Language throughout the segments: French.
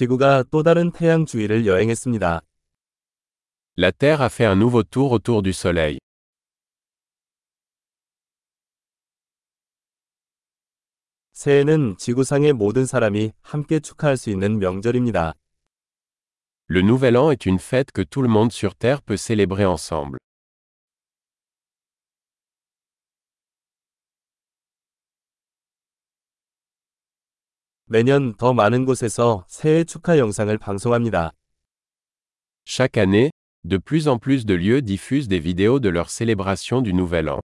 지구가 또 다른 태양 주위를 여행했습니다. La Terre a fait un nouveau tour autour du Soleil. 새해는 지구상의 모든 사람이 함께 축하할 수 있는 명절입니다. Le Nouvel An est une fête que tout le monde sur Terre peut célébrer ensemble. 매년 더 많은 곳에서 새해 축하 영상을 방송합니다. Chaque année, de plus en plus de lieux diffusent des vidéos de leur célébration du Nouvel An.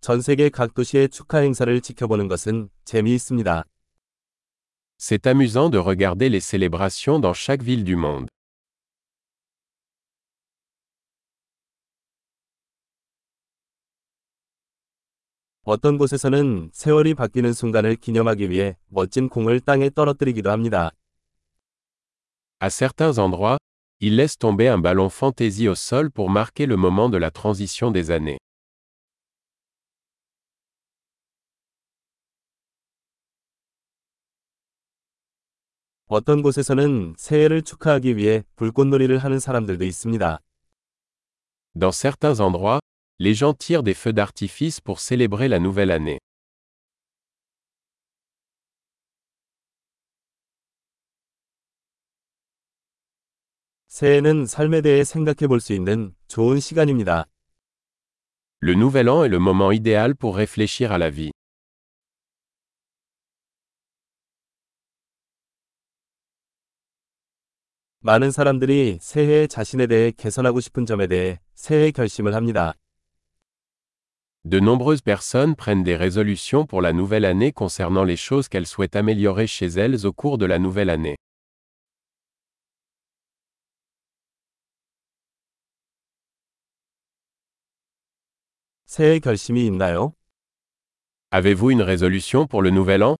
전 세계 각 도시의 축하 행사를 지켜보는 것은 재미있습니다. C'est amusant de regarder les célébrations dans chaque ville du monde. 어떤 곳에서는 세월이 바뀌는 순간을 기념하기 위해 멋진 공을 땅에 떨어뜨리기도 합니다. À certains endroits, ils laissent tomber un ballon fantaisie au sol pour marquer le moment de la transition des années. 어떤 곳에서는 새해를 축하하기 위해 불꽃놀이를 하는 사람들도 있습니다. Dans certains endroits, les gens tirent des feux d'artifice pour célébrer la nouvelle année. 새해는 삶에 대해 생각해 볼 수 있는 좋은 시간입니다. Le Nouvel An est le moment idéal pour réfléchir à la vie. 많은 사람들이 새해에 자신에 대해 개선하고 싶은 점에 대해 새해 결심을 합니다. De nombreuses personnes prennent des résolutions pour la nouvelle année concernant les choses qu'elles souhaitent améliorer chez elles au cours de la nouvelle année. 새해 결심이 있나요? Avez-vous une résolution pour le Nouvel An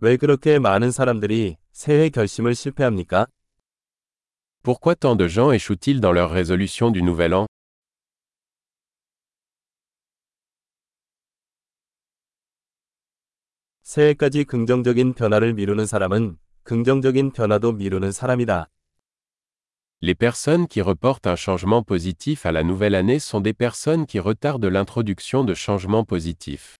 왜 그렇게 많은 사람들이 새해 결심을 실패합니까? Pourquoi tant de gens échouent-ils dans leur résolution du Nouvel An 새해까지 긍정적인 변화를 미루는 사람은 긍정적인 변화도 미루는 사람이다. Les personnes qui reportent un changement positif à la nouvelle année sont des personnes qui retardent l'introduction de changements positifs.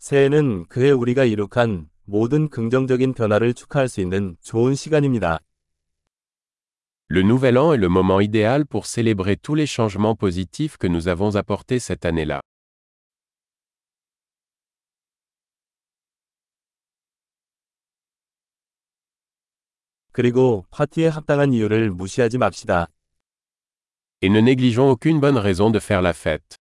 새해는 그해 우리가 이룩한 모든 긍정적인 변화를 축하할 수 있는 좋은 시간입니다. Le Nouvel An est le moment idéal pour célébrer tous les changements positifs que nous avons apportés cette année-là. 그리고 파티에 합당한 이유를 무시하지 맙시다. Et ne négligeons aucune bonne raison de faire la fête.